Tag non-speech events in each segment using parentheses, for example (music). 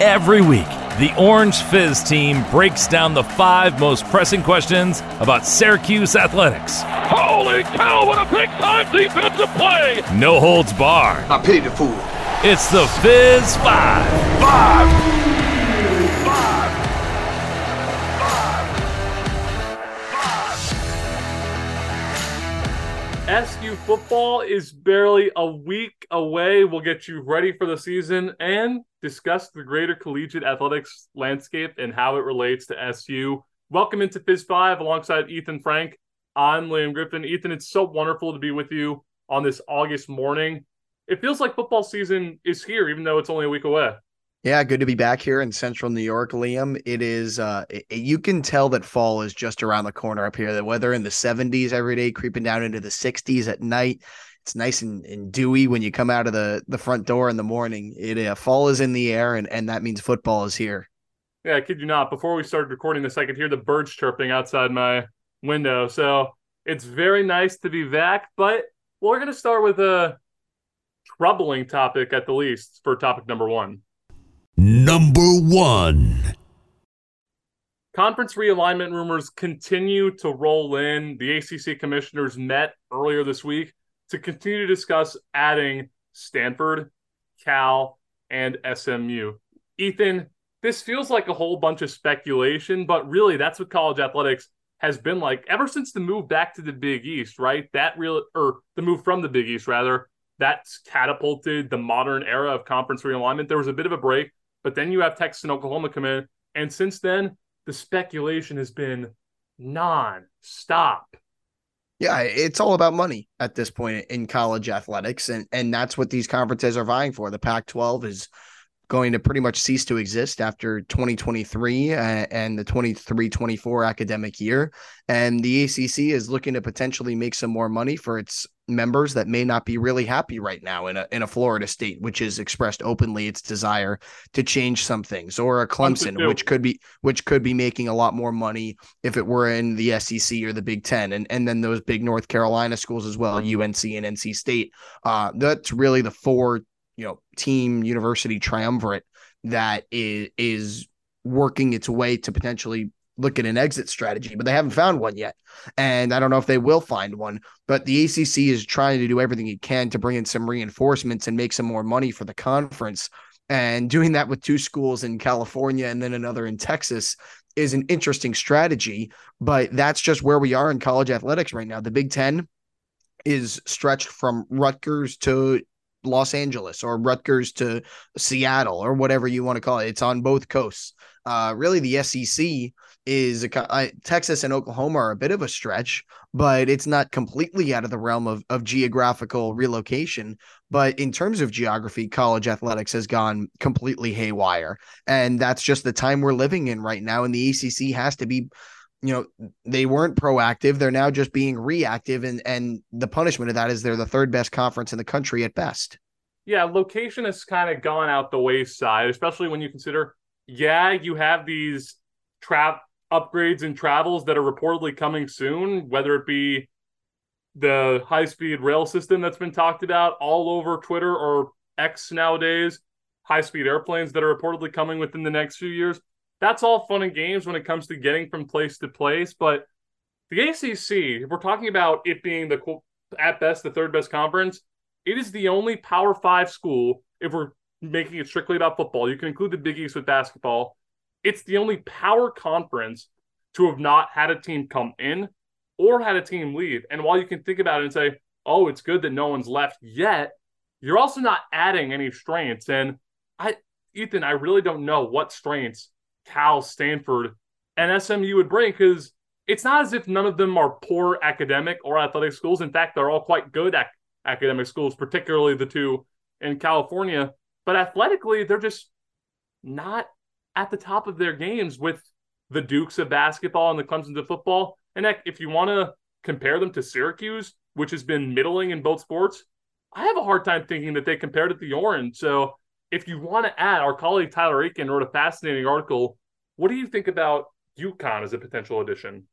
Every week, the Orange Fizz team breaks down the five most pressing questions about Syracuse athletics. Holy cow, what a big time defensive play! No holds barred. I pity the fool. It's the Fizz Five. Five! SU football is barely a week away. We'll get you ready for the season and discuss the greater collegiate athletics landscape and how it relates to SU. Welcome into Fizz 5 alongside Ethan Frank. I'm Liam Griffin. Ethan, it's so wonderful to be with you on this August morning. It feels like football season is here, even though it's only a week away. Yeah, good to be back here in central New York, Liam. It is uh it, you can tell that fall is just around the corner up here. The weather in the 70s every day, creeping down into the 60s at night. It's nice and, and dewy when you come out of the the front door in the morning. It uh, fall is in the air and and that means football is here. Yeah, I kid you not. Before we started recording this, I could hear the birds chirping outside my window. So it's very nice to be back. But we're going to start with a troubling topic at the least for topic number one. Number one. Conference realignment rumors continue to roll in. The ACC commissioners met earlier this week to continue to discuss adding Stanford, Cal, and SMU. Ethan, this feels like a whole bunch of speculation, but really that's what college athletics has been like ever since the move back to the Big East, right? That real or the move from the Big East rather, that's catapulted the modern era of conference realignment. There was a bit of a break but then you have Texas and Oklahoma come in. And since then, the speculation has been non-stop. Yeah, it's all about money at this point in college athletics. And and that's what these conferences are vying for. The Pac-12 is going to pretty much cease to exist after 2023 uh, and the 23-24 academic year. And the ACC is looking to potentially make some more money for its members that may not be really happy right now in a in a Florida state which has expressed openly its desire to change some things or a Clemson which could be which could be making a lot more money if it were in the SEC or the Big 10 and and then those big North Carolina schools as well UNC and NC State. Uh that's really the four you know team university triumvirate that is is working its way to potentially look at an exit strategy, but they haven't found one yet. And I don't know if they will find one, but the ACC is trying to do everything it can to bring in some reinforcements and make some more money for the conference. And doing that with two schools in California and then another in Texas is an interesting strategy, but that's just where we are in college athletics right now. The Big 10 is stretched from Rutgers to Los Angeles or Rutgers to Seattle or whatever you want to call it. It's on both coasts. Uh, really, the SEC is a, uh, Texas and Oklahoma are a bit of a stretch, but it's not completely out of the realm of, of geographical relocation. But in terms of geography, college athletics has gone completely haywire. And that's just the time we're living in right now. And the ACC has to be you know they weren't proactive. They're now just being reactive and and the punishment of that is they're the third best conference in the country at best. Yeah location has kind of gone out the wayside especially when you consider yeah you have these trap upgrades and travels that are reportedly coming soon whether it be the high speed rail system that's been talked about all over twitter or x nowadays high speed airplanes that are reportedly coming within the next few years that's all fun and games when it comes to getting from place to place. But the ACC, if we're talking about it being the at best the third best conference, it is the only Power Five school. If we're making it strictly about football, you can include the Big East with basketball. It's the only power conference to have not had a team come in or had a team leave. And while you can think about it and say, "Oh, it's good that no one's left yet," you're also not adding any strengths. And I, Ethan, I really don't know what strengths Cal, Stanford, and SMU would bring because it's not as if none of them are poor academic or athletic schools. In fact, they're all quite good ac- academic schools, particularly the two in California. But athletically, they're just not at the top of their games with the Dukes of basketball and the Clemsons of football. And heck, if you want to compare them to Syracuse, which has been middling in both sports, I have a hard time thinking that they compared it to the Orange. So if you want to add, our colleague Tyler Aiken wrote a fascinating article. What do you think about UConn as a potential addition?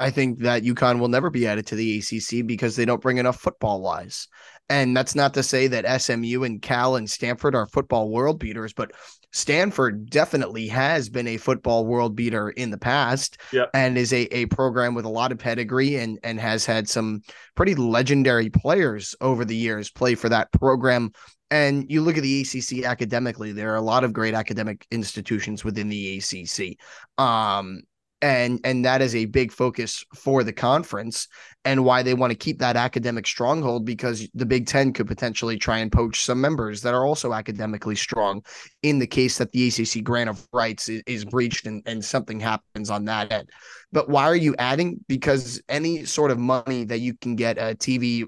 I think that UConn will never be added to the ACC because they don't bring enough football wise. And that's not to say that SMU and Cal and Stanford are football world beaters, but Stanford definitely has been a football world beater in the past Yep. and is a, a program with a lot of pedigree and, and has had some pretty legendary players over the years play for that program. And you look at the ACC academically, there are a lot of great academic institutions within the ACC. Um, and and that is a big focus for the conference and why they want to keep that academic stronghold because the Big Ten could potentially try and poach some members that are also academically strong in the case that the ACC grant of rights is, is breached and, and something happens on that end. But why are you adding? Because any sort of money that you can get a TV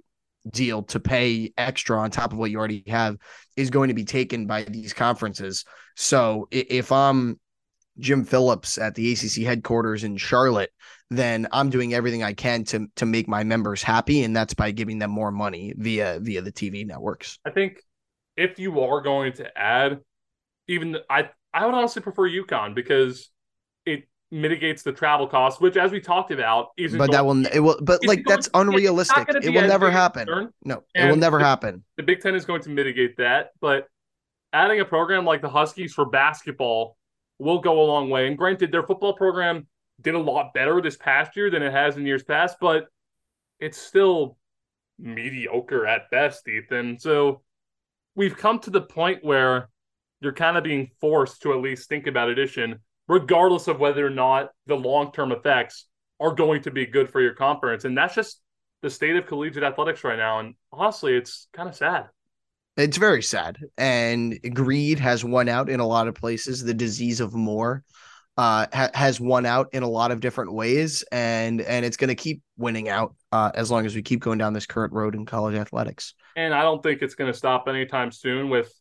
deal to pay extra on top of what you already have is going to be taken by these conferences. So if I'm Jim Phillips at the ACC headquarters in Charlotte, then I'm doing everything I can to to make my members happy, and that's by giving them more money via via the TV networks. I think if you are going to add, even I I would honestly prefer UConn because mitigates the travel costs, which as we talked about, isn't But that will it will but like that's to be- it's not unrealistic. It will never happen. concern. No, it will never the- happen. the Big Ten is going to mitigate that, but adding a program like the Huskies for basketball will go a long way. And granted, their football program did a lot better this past year than it has in years past, but it's still mediocre at best, Ethan. So we've come to the point where you're kind of being forced to at least think about addition, regardless of whether or not the long term effects are going to be good for your conference. And that's just the state of collegiate athletics right now. And honestly, it's kind of sad. It's very sad. And greed has won out in a lot of places. The disease of more uh, ha- has won out in a lot of different ways, and and it's going to keep winning out uh, as long as we keep going down this current road in college athletics. And I don't think it's going to stop anytime soon with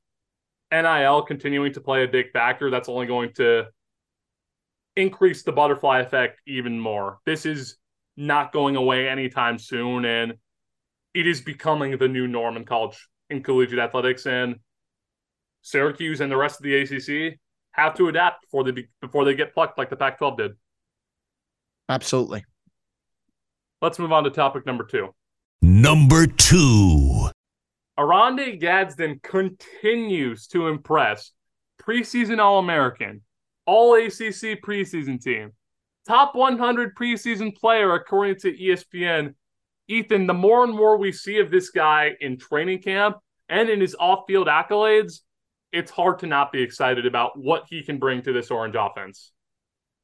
NIL continuing to play a big factor. That's only going to increase the butterfly effect even more. This is not going away anytime soon, and it is becoming the new norm in college in collegiate athletics. And Syracuse and the rest of the ACC have to adapt before they be, before they get plucked like the Pac-12 did. Absolutely. Let's move on to topic number two. Number two. Oronde Gadsden continues to impress. Preseason All American, All ACC preseason team, top 100 preseason player according to ESPN. Ethan, the more and more we see of this guy in training camp and in his off field accolades, it's hard to not be excited about what he can bring to this Orange offense.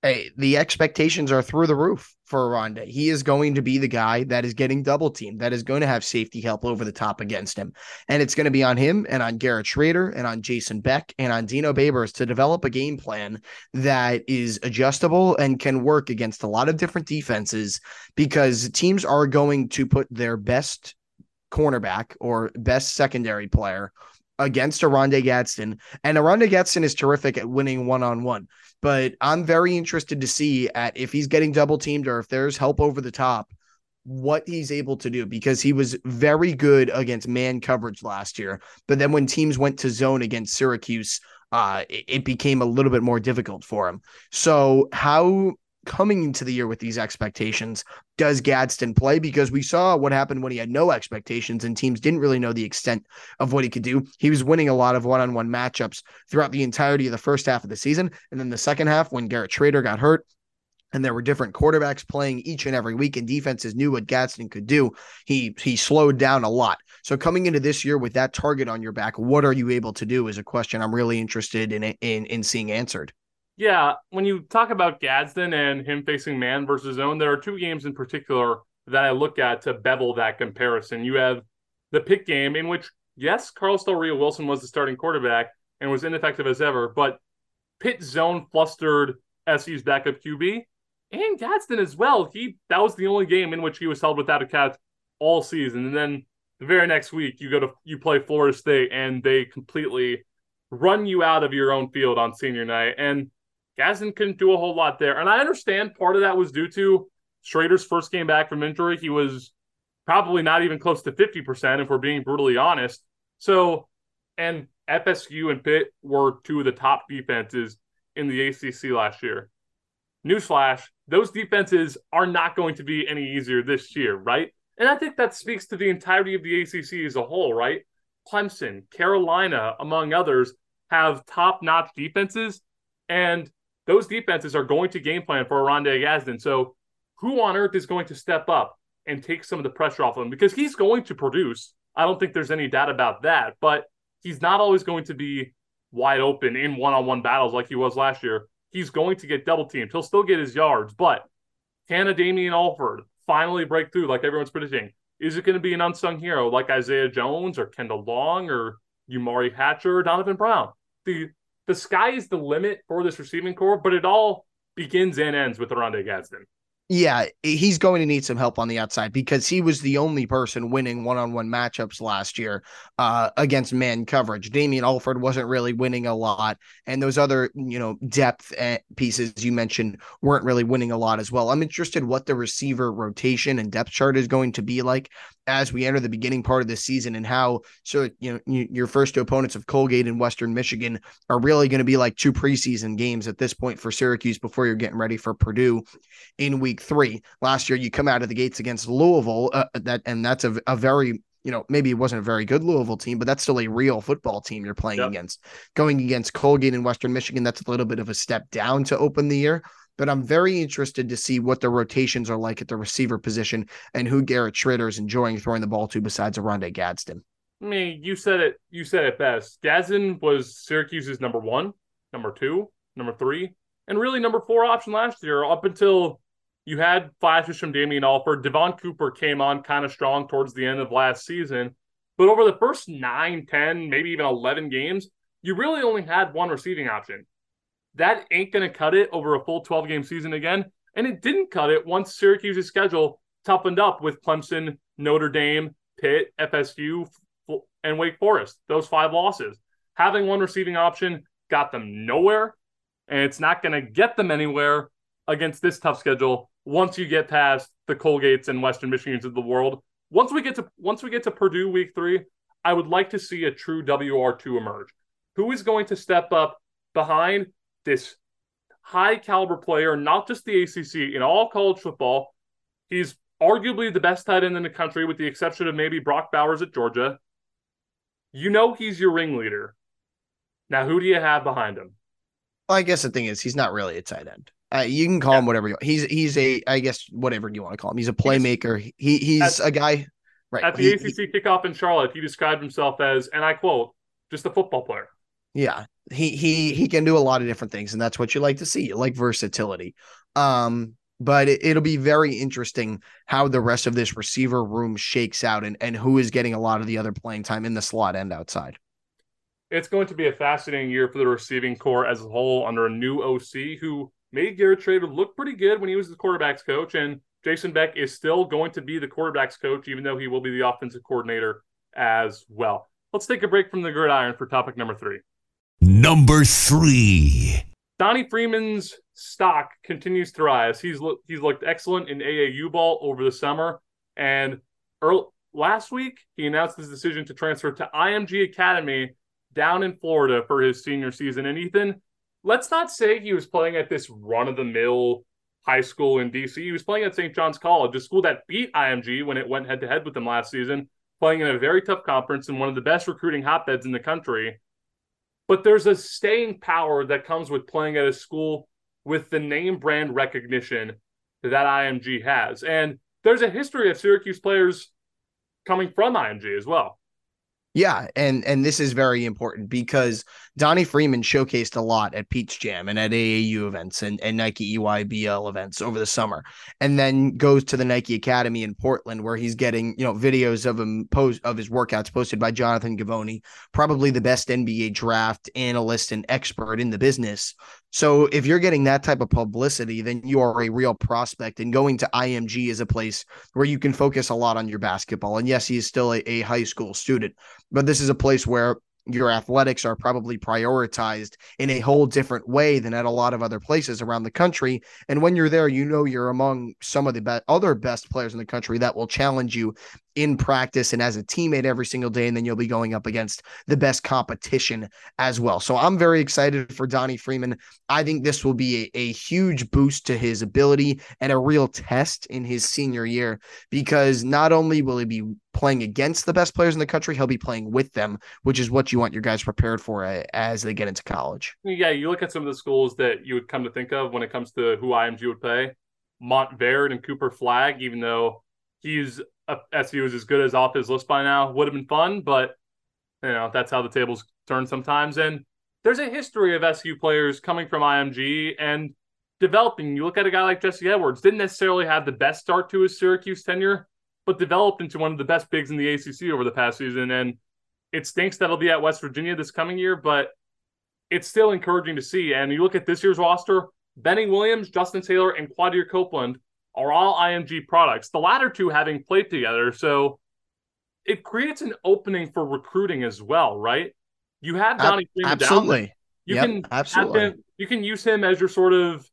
Hey, the expectations are through the roof for Oronde. He is going to be the guy that is getting double teamed, that is going to have safety help over the top against him. And it's going to be on him and on Garrett Shrader and on Jason Beck and on Dino Babers to develop a game plan that is adjustable and can work against a lot of different defenses because teams are going to put their best cornerback or best secondary player against Oronde Gadsden. And Oronde Gadsden is terrific at winning one on one. But I'm very interested to see at if he's getting double teamed or if there's help over the top, what he's able to do because he was very good against man coverage last year. But then when teams went to zone against Syracuse, uh, it, it became a little bit more difficult for him. So how coming into the year with these expectations does Gadsden play? Because we saw what happened when he had no expectations and teams didn't really know the extent of what he could do. He was winning a lot of one on one matchups throughout the entirety of the first half of the season. And then the second half, when Garrett Shrader got hurt, and there were different quarterbacks playing each and every week, and defenses knew what Gadsden could do. He he slowed down a lot. So coming into this year with that target on your back, what are you able to do? Is a question I'm really interested in in in seeing answered. Yeah, when you talk about Gadsden and him facing man versus zone, there are two games in particular that I look at to bevel that comparison. You have the Pitt game in which, yes, Carlos Del Rio Wilson was the starting quarterback and was ineffective as ever, but Pitt zone flustered SU's backup QB and Gadsden as well. He that was the only game in which he was held without a catch all season. And then the very next week, you go to you play Florida State and they completely run you out of your own field on senior night. And Gadsden couldn't do a whole lot there. And I understand part of that was due to Shrader's first game back from injury. He was probably not even close to 50%, if we're being brutally honest. So, and FSU and Pitt were two of the top defenses in the ACC last year. newsflash, those defenses are not going to be any easier this year, right? And I think that speaks to the entirety of the ACC as a whole, right? Clemson, Carolina, among others, have top notch defenses, and those defenses are going to game plan for Oronde Gadsden. So, who on earth is going to step up and take some of the pressure off of him? Because he's going to produce. I don't think there's any doubt about that, but he's not always going to be wide open in one on one battles like he was last year. He's going to get double teamed. He'll still get his yards, but can a Damien Alford finally break through like everyone's predicting? Is it going to be an unsung hero like Isaiah Jones or Kendall Long or Umari Hatcher or Donovan Brown? The the sky is the limit for this receiving corps, but it all begins and ends with Oronde Gadsden. Yeah, he's going to need some help on the outside because he was the only person winning one-on-one matchups last year uh, against man coverage. Damien Alford wasn't really winning a lot, and those other you know depth eh, pieces you mentioned weren't really winning a lot as well. I'm interested what the receiver rotation and depth chart is going to be like as we enter the beginning part of the season and how so you know your first two opponents of Colgate and Western Michigan are really going to be like two preseason games at this point for Syracuse before you're getting ready for Purdue in week 3 last year you come out of the gates against Louisville uh, that and that's a, a very you know, maybe it wasn't a very good Louisville team, but that's still a real football team you're playing yep. against. Going against Colgate and Western Michigan, that's a little bit of a step down to open the year but I'm very interested to see what the rotations are like at the receiver position and who Garrett Shrader is enjoying throwing the ball to besides Oronde Gadsden. I mean, you said it. You said it best. Gadsden was Syracuse's number one, number two, number three, and really number four option last year. Up until you had flashes from Damien Alford, Devon Cooper came on kind of strong towards the end of last season, but over the first nine, ten, maybe even eleven games, you really only had one receiving option. That ain't going to cut it over a full 12 game season again. And it didn't cut it once Syracuse's schedule toughened up with Clemson, Notre Dame, Pitt, FSU, and Wake Forest. Those five losses. Having one receiving option got them nowhere, and it's not going to get them anywhere against this tough schedule once you get past the Colgates and Western Michigans of the world. Once we get to once we get to Purdue week three, I would like to see a true WR2 emerge. Who is going to step up behind this high caliber player, not just the ACC, in all college football. He's arguably the best tight end in the country, with the exception of maybe Brock Bowers at Georgia. You know he's your ringleader. Now, who do you have behind him? Well, I guess the thing is, he's not really a tight end. Uh, you can call yeah. him whatever you want. He's he's a I guess whatever you want to call him. He's a playmaker. He he's at, a guy. Right. At the he, ACC he, kickoff in Charlotte, he described himself as, and I quote, just a football player. Yeah, he he he can do a lot of different things, and that's what you like to see. You like versatility. Um, but it, will be very interesting how the rest of this receiver room shakes out, and and who is getting a lot of the other playing time in the slot and outside. It's going to be a fascinating year for the receiving corps as a whole under a new OC who made Garrett Shrader look pretty good when he was the quarterbacks coach, and Jason Beck is still going to be the quarterbacks coach, even though he will be the offensive coordinator as well. Let's take a break from the gridiron for topic number three. Number three. Donnie Freeman's stock continues to rise. He's looked he's looked excellent in AAU ball over the summer, and early, last week he announced his decision to transfer to IMG Academy down in Florida for his senior season. And Ethan, let's not say he was playing at this run of the mill high school in DC. He was playing at St. John's College, a school that beat IMG when it went head to head with them last season playing in a very tough conference and one of the best recruiting hotbeds in the country. But there's a staying power that comes with playing at a school with the name brand recognition that IMG has. And there's a history of Syracuse players coming from IMG as well. Yeah, and and this is very important because Donnie Freeman showcased a lot at Peach Jam and at AAU events and, and Nike EYBL events over the summer, and then goes to the Nike Academy in Portland where he's getting you know videos of him post of his workouts posted by Jonathan Givony, probably the best NBA draft analyst and expert in the business. So if you're getting that type of publicity, then you are a real prospect. And going to IMG is a place where you can focus a lot on your basketball. And yes, he's still a, a high school student, but this is a place where your athletics are probably prioritized in a whole different way than at a lot of other places around the country. And when you're there, you know you're among some of the be- other best players in the country that will challenge you in practice and as a teammate every single day. And then you'll be going up against the best competition as well. So I'm very excited for Donnie Freeman. I think this will be a, a huge boost to his ability and a real test in his senior year because not only will he be playing against the best players in the country, he'll be playing with them, which is what you want your guys prepared for uh, as they get into college. Yeah, you look at some of the schools that you would come to think of when it comes to who IMG would play. Montverde and Cooper Flagg, even though he's SU is as good as off his list by now, would have been fun, but you know that's how the tables turn sometimes. And there's a history of SU players coming from IMG and developing. You look at a guy like Jesse Edwards, didn't necessarily have the best start to his Syracuse tenure, but developed into one of the best bigs in the ACC over the past season. And it stinks that he'll be at West Virginia this coming year, but it's still encouraging to see. And you look at this year's roster, Benny Williams, Justin Taylor, and Quadir Copeland are all IMG products, the latter two having played together. So it creates an opening for recruiting as well, right? You have Donnie Freeman absolutely. You yep, can absolutely. Him, you can use him as your sort of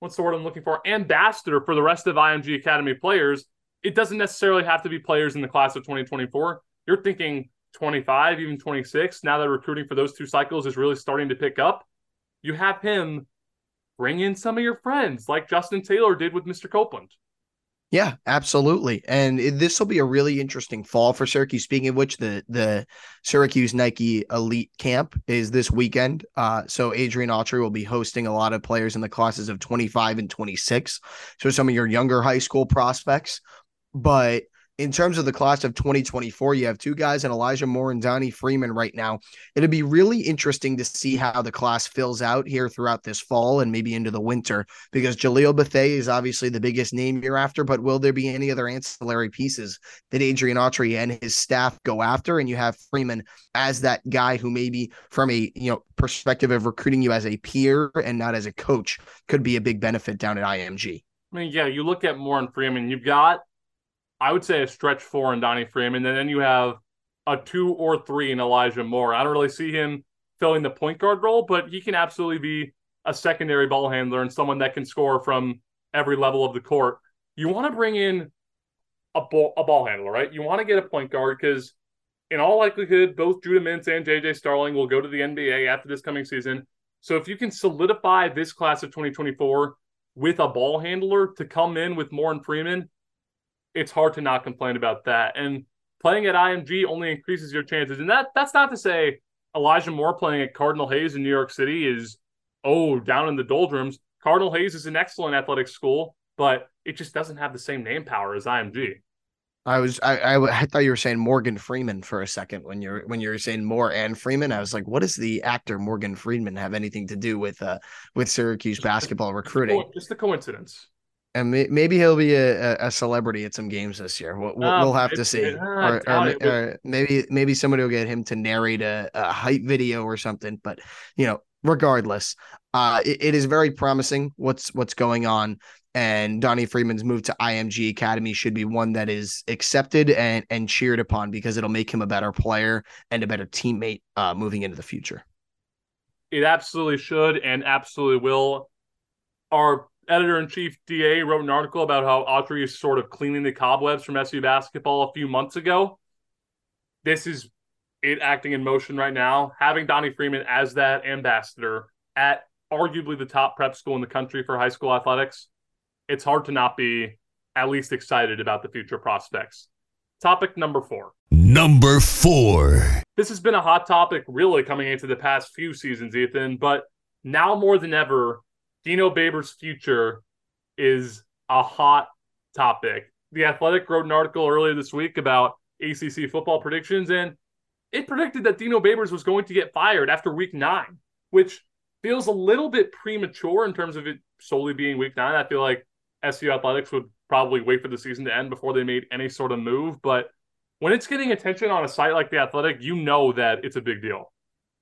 what's the word I'm looking for? Ambassador for the rest of IMG Academy players. It doesn't necessarily have to be players in the class of 2024. You're thinking 25, even 26. Now that recruiting for those two cycles is really starting to pick up, you have him bring in some of your friends like Justin Taylor did with Mr. Copeland. Yeah, absolutely. And this will be a really interesting fall for Syracuse. Speaking of which, the the Syracuse Nike Elite Camp is this weekend. Uh, so Adrian Autry will be hosting a lot of players in the classes of 25 and 26. So some of your younger high school prospects. But in terms of the class of 2024, you have two guys in Elijah Moore and Donnie Freeman right now. It'll be really interesting to see how the class fills out here throughout this fall and maybe into the winter because Jalil Bethea is obviously the biggest name you're after, but will there be any other ancillary pieces that Adrian Autry and his staff go after? And you have Freeman as that guy who maybe from a you know perspective of recruiting you as a peer and not as a coach could be a big benefit down at IMG. I mean, yeah, you look at Moore and Freeman, you've got I would say a stretch four in Donnie Freeman, and then you have a two or three in Elijah Moore. I don't really see him filling the point guard role, but he can absolutely be a secondary ball handler and someone that can score from every level of the court. You want to bring in a ball, a ball handler, right? You want to get a point guard because, in all likelihood, both Judah Mintz and JJ Starling will go to the NBA after this coming season. So if you can solidify this class of 2024 with a ball handler to come in with Moore and Freeman, it's hard to not complain about that. And playing at IMG only increases your chances. And that that's not to say Elijah Moore playing at Cardinal Hayes in New York City is oh down in the doldrums. Cardinal Hayes is an excellent athletic school, but it just doesn't have the same name power as IMG. I was I, I, I thought you were saying Morgan Freeman for a second when you're when you were saying Moore and Freeman. I was like, what does the actor Morgan Freeman have anything to do with uh with Syracuse basketball recruiting? Just a coincidence and maybe he'll be a, a celebrity at some games this year. We'll, we'll have to see, or, or, or, maybe maybe somebody will get him to narrate a, a hype video or something. But you know, regardless, uh, it, it is very promising what's what's going on. And Donnie Freeman's move to IMG Academy should be one that is accepted and and cheered upon because it'll make him a better player and a better teammate uh, moving into the future. It absolutely should and absolutely will. Our editor in chief DA wrote an article about how Autry is sort of cleaning the cobwebs from SU basketball a few months ago. This is it acting in motion right now. Having Donnie Freeman as that ambassador at arguably the top prep school in the country for high school athletics, it's hard to not be at least excited about the future prospects. Topic number four. Number four. This has been a hot topic really coming into the past few seasons, Ethan, but now more than ever, Dino Babers' future is a hot topic. The Athletic wrote an article earlier this week about ACC football predictions, and it predicted that Dino Babers was going to get fired after week nine, which feels a little bit premature in terms of it solely being week nine. I feel like SU Athletics would probably wait for the season to end before they made any sort of move. But when it's getting attention on a site like The Athletic, you know that it's a big deal.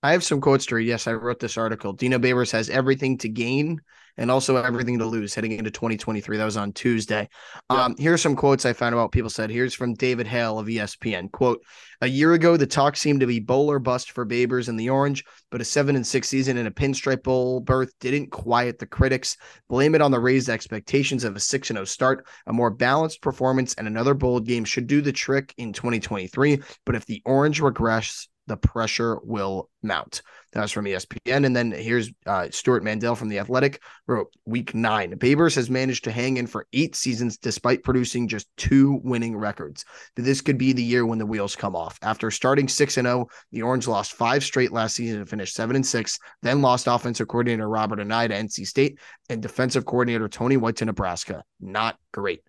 I have some quotes to read. Yes, I wrote this article. Dino Babers has everything to gain and also everything to lose heading into 2023. That was on Tuesday. Um, here are some quotes I found about people said. Here's from David Hale of ESPN. Quote, a year ago, the talk seemed to be bowl or bust for Babers and the Orange, but a seven and six season in a pinstripe bowl berth didn't quiet the critics. Blame it on the raised expectations of a 6 and 0 start. A more balanced performance and another bowl game should do the trick in 2023. But if the Orange regress, the pressure will mount. That was from ESPN. And then here's uh, Stewart Mandel from The Athletic wrote Week nine. Babers has managed to hang in for eight seasons despite producing just two winning records. This could be the year when the wheels come off. After starting 6 and 0, the Orange lost five straight last season and finished 7 and 6, then lost offensive coordinator Robert Anae to NC State and defensive coordinator Tony White to Nebraska. Not great.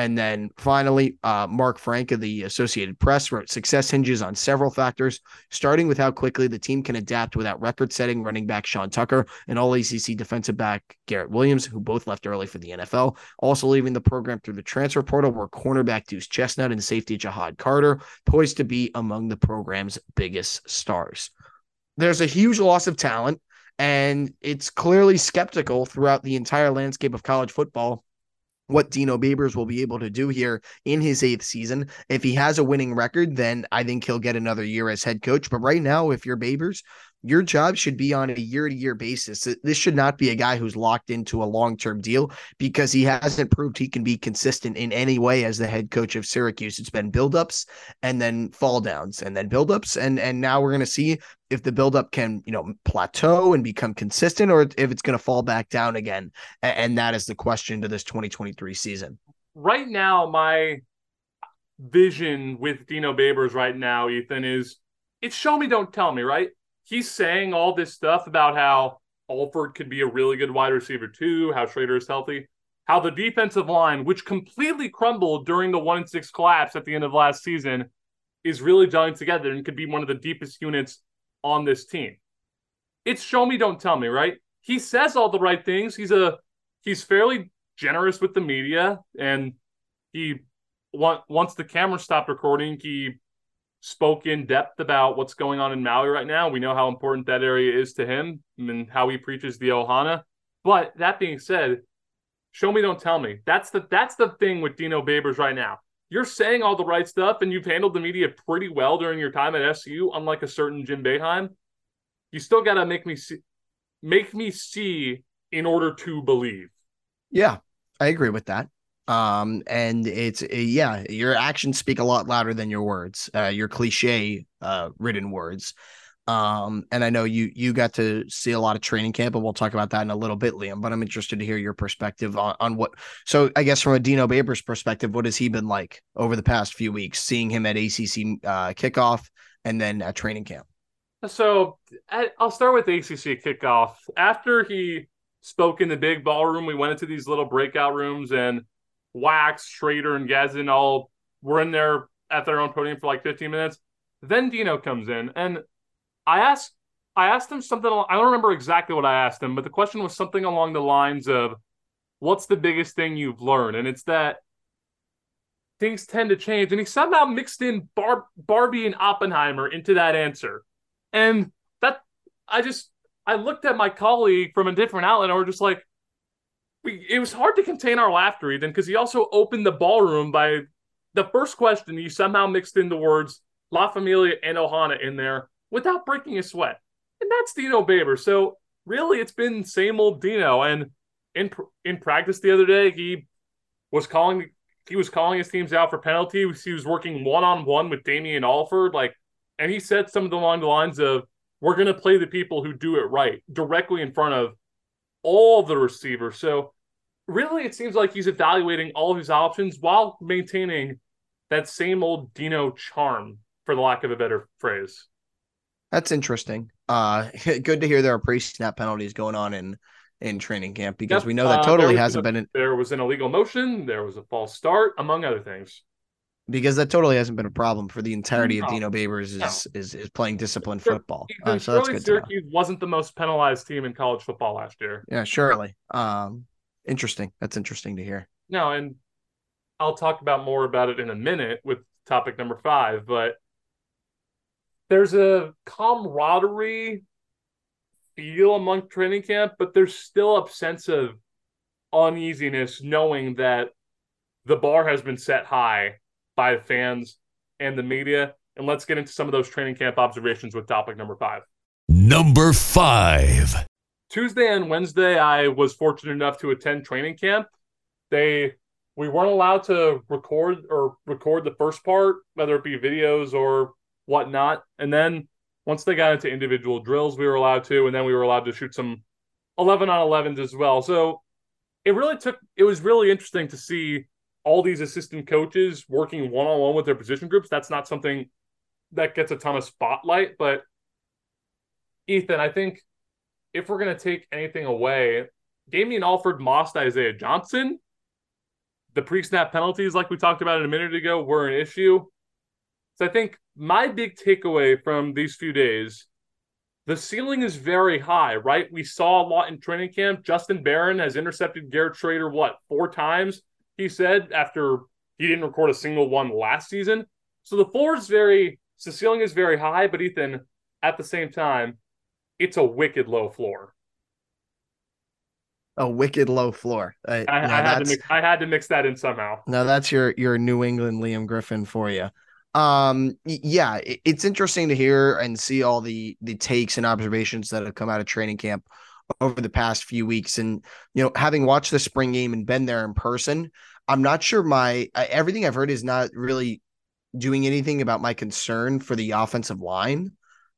And then finally, uh, Mark Frank of the Associated Press wrote success hinges on several factors, starting with how quickly the team can adapt without record setting running back Sean Tucker and all ACC defensive back Garrett Williams, who both left early for the NFL. Also leaving the program through the transfer portal were cornerback Deuce Chestnut and safety Ja'Had Carter, poised to be among the program's biggest stars. There's a huge loss of talent, and it's clearly skeptical throughout the entire landscape of college football what Dino Babers will be able to do here in his eighth season. If he has a winning record, then I think he'll get another year as head coach. But right now, if you're Babers, your job should be on a year to year basis. This should not be a guy who's locked into a long term deal because he hasn't proved he can be consistent in any way as the head coach of Syracuse. It's been buildups and then fall downs and then buildups. And, and now we're going to see if the buildup can, you know, plateau and become consistent or if it's going to fall back down again. And that is the question to this 2023 season. Right now, my vision with Dino Babers right now, Ethan, is it's show me, don't tell me, right? He's saying all this stuff about how Alford could be a really good wide receiver too, how Shrader is healthy, how the defensive line, which completely crumbled during the one and six collapse at the end of last season, is really gelling together and could be one of the deepest units on this team. It's show me, don't tell me, right? He says all the right things. He's a he's fairly generous with the media, and he once the camera stopped recording, he spoke in depth about what's going on in Maui right now. We know how important that area is to him and how he preaches the Ohana. But that being said, show me, don't tell me. That's the that's the thing with Dino Babers right now. You're saying all the right stuff and you've handled the media pretty well during your time at SU, unlike a certain Jim Boeheim. You still gotta make me see make me see in order to believe. Yeah, I agree with that. Um, and it's uh, yeah, your actions speak a lot louder than your words, uh, your cliche uh, written words. Um, and I know you you got to see a lot of training camp, and we'll talk about that in a little bit, Liam. But I'm interested to hear your perspective on, on what. So I guess from a Dino Babers perspective, what has he been like over the past few weeks? Seeing him at ACC uh, kickoff and then at training camp. So I'll start with ACC kickoff. After he spoke in the big ballroom, we went into these little breakout rooms and Wax, Shrader, and Gadsden all were in there at their own podium for like 15 minutes. Then Dino comes in, and I asked I asked him something. I don't remember exactly what I asked him, but the question was something along the lines of, "What's the biggest thing you've learned?" And it's that things tend to change, and he somehow mixed in Bar- Barbie and Oppenheimer into that answer, and that I just I looked at my colleague from a different outlet, and we're just like, we, it was hard to contain our laughter even because he also opened the ballroom by the first question he somehow mixed in the words La Familia and Ohana in there without breaking a sweat. And that's Dino Baber. So really it's been same old Dino. And in in practice the other day, he was calling he was calling his teams out for penalties. He was working one on one with Damien Alford, like, and he said something along the lines of, "We're going to play the people who do it right directly in front of all the receivers. So really, it seems like he's evaluating all of his options while maintaining that same old Dino charm, for the lack of a better phrase. That's interesting. Uh, (laughs) good to hear there are pre-snap penalties going on in in training camp because yep. we know that uh, totally uh, hasn't a, been. There was an illegal motion. There was a false start, among other things because that totally hasn't been a problem for the entirety no. of Dino Babers is, no. is is playing disciplined football. Uh, so that's good. Syracuse wasn't the most penalized team in college football last year. Yeah, surely. Um, interesting. That's interesting to hear. No, and I'll talk about more about it in a minute with topic number five, but there's a camaraderie feel among training camp, but there's still a sense of uneasiness knowing that the bar has been set high by fans and the media. And let's get into some of those training camp observations with topic number five. Number five. Tuesday and Wednesday, I was fortunate enough to attend training camp. They we weren't allowed to record or record the first part, whether it be videos or whatnot. And then once they got into individual drills, we were allowed to, and then we were allowed to shoot some 11 on 11s as well. So it really took, it was really interesting to see all these assistant coaches working one on one with their position groups. That's not something that gets a ton of spotlight. But Ethan, I think if we're going to take anything away, Damien Alford mossed Isaiah Johnson. The pre snap penalties, like we talked about a minute ago, were an issue. So I think my big takeaway from these few days the ceiling is very high, right? We saw a lot in training camp. Justin Barron has intercepted Garrett Shrader, what, four times? He said after he didn't record a single one last season. So the floor is very, the ceiling is very high, but Ethan, at the same time, it's a wicked low floor. A wicked low floor. I, I, I had to mix, I had to mix that in somehow. Now that's your your New England Liam Griffin for you. Um, yeah, it, it's interesting to hear and see all the the takes and observations that have come out of training camp over the past few weeks. And you know, having watched the spring game and been there in person, I'm not sure my everything I've heard is not really doing anything about my concern for the offensive line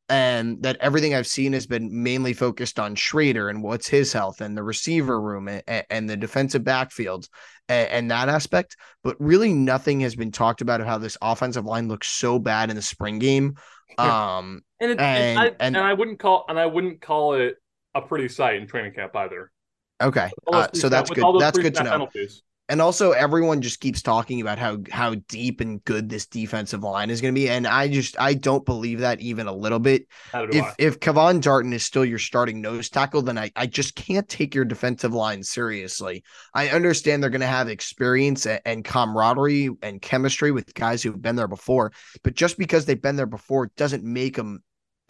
and that everything I've seen has been mainly focused on Shrader and what's his health and the receiver room and, and the defensive backfields and, and, that aspect. But really, nothing has been talked about of how this offensive line looks so bad in the spring game. Um, and, it, and, I, and, and I wouldn't call and I wouldn't call it a pretty sight in training camp either. Okay, uh, so that's good. That's good to know. Penalties. And also, everyone just keeps talking about how how deep and good this defensive line is going to be, and I just I don't believe that even a little bit. If I. if Kevon Darton is still your starting nose tackle, then I I just can't take your defensive line seriously. I understand they're going to have experience and, and camaraderie and chemistry with guys who've been there before, but just because they've been there before doesn't make them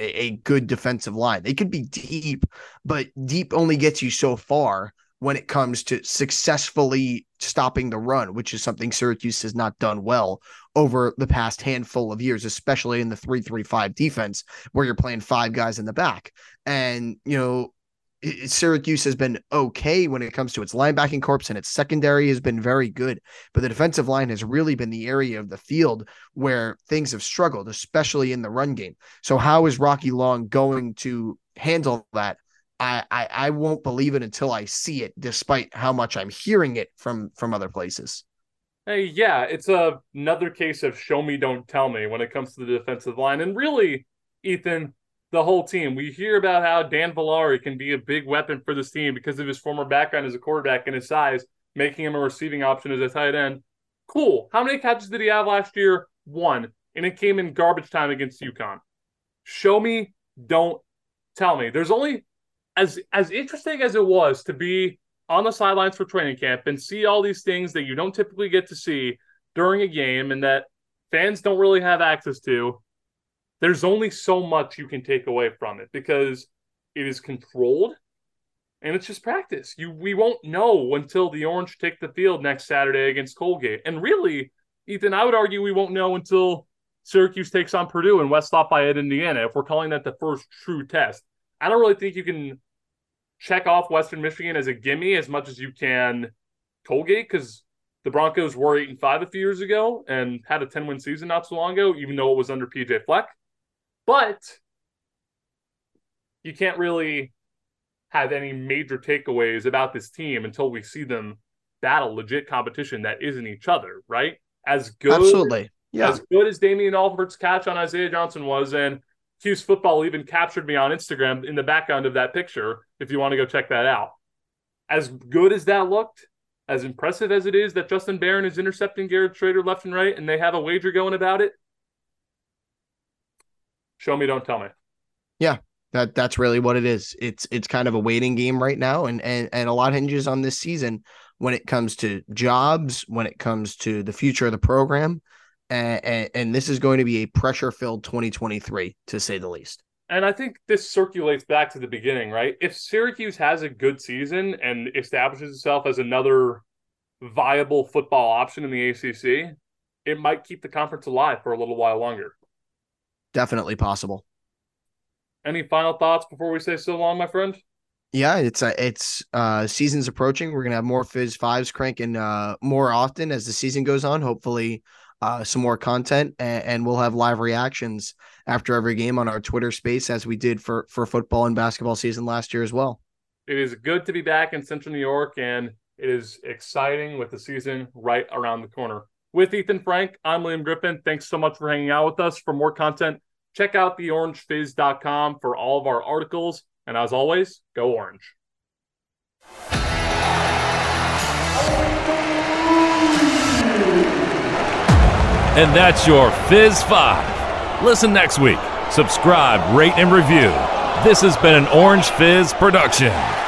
a good defensive line. They could be deep, but deep only gets you so far when it comes to successfully stopping the run, which is something Syracuse has not done well over the past handful of years, especially in the 335 defense where you're playing five guys in the back. And, you know, Syracuse has been okay when it comes to its linebacking corps and its secondary has been very good, but the defensive line has really been the area of the field where things have struggled, especially in the run game. So, how is Rocky Long going to handle that? I, I, I won't believe it until I see it, despite how much I'm hearing it from from other places. Hey, yeah, it's a, another case of show me, don't tell me when it comes to the defensive line. And really, Ethan, the whole team. We hear about how Dan Villari can be a big weapon for this team because of his former background as a quarterback and his size, making him a receiving option as a tight end. Cool. How many catches did he have last year? One. And it came in garbage time against UConn. Show me, don't tell me. There's only as as interesting as it was to be on the sidelines for training camp and see all these things that you don't typically get to see during a game and that fans don't really have access to, there's only so much you can take away from it because it is controlled and it's just practice. You we won't know until the Orange take the field next Saturday against Colgate. And really, Ethan, I would argue we won't know until Syracuse takes on Purdue and West Lafayette, Indiana, if we're calling that the first true test. I don't really think you can check off Western Michigan as a gimme as much as you can Colgate because the Broncos were eight and five a few years ago and had a 10 win season not so long ago, even though it was under PJ Fleck. But you can't really have any major takeaways about this team until we see them battle legit competition that isn't each other, right? As good, absolutely, yeah, as good as Damien Alford's catch on Isaiah Johnson was, and Cuse Football even captured me on Instagram in the background of that picture. If you want to go check that out, as good as that looked, as impressive as it is that Justin Barron is intercepting Garrett Shrader left and right, and they have a wager going about it. Show me, don't tell me. Yeah, that that's really what it is. It's it's kind of a waiting game right now, and and and a lot hinges on this season when it comes to jobs, when it comes to the future of the program and, and, this is going to be a pressure filled 2023 to say the least. And I think this circulates back to the beginning, right? If Syracuse has a good season and establishes itself as another viable football option in the ACC, it might keep the conference alive for a little while longer. Definitely possible. Any final thoughts before we say so long, my friend? Yeah, it's uh, it's uh season's approaching. We're gonna have more Fizz fives cranking uh more often as the season goes on. Hopefully, uh some more content and, and we'll have live reactions after every game on our Twitter space as we did for for football and basketball season last year as well. It is good to be back in Central New York, and it is exciting with the season right around the corner. With Ethan Frank, I'm Liam Griffin. Thanks so much for hanging out with us. For more content, check out theorangefizz.com for all of our articles and as always, go orange. And that's your Fizz 5. Listen next week. Subscribe, rate, and review. This has been an Orange Fizz production.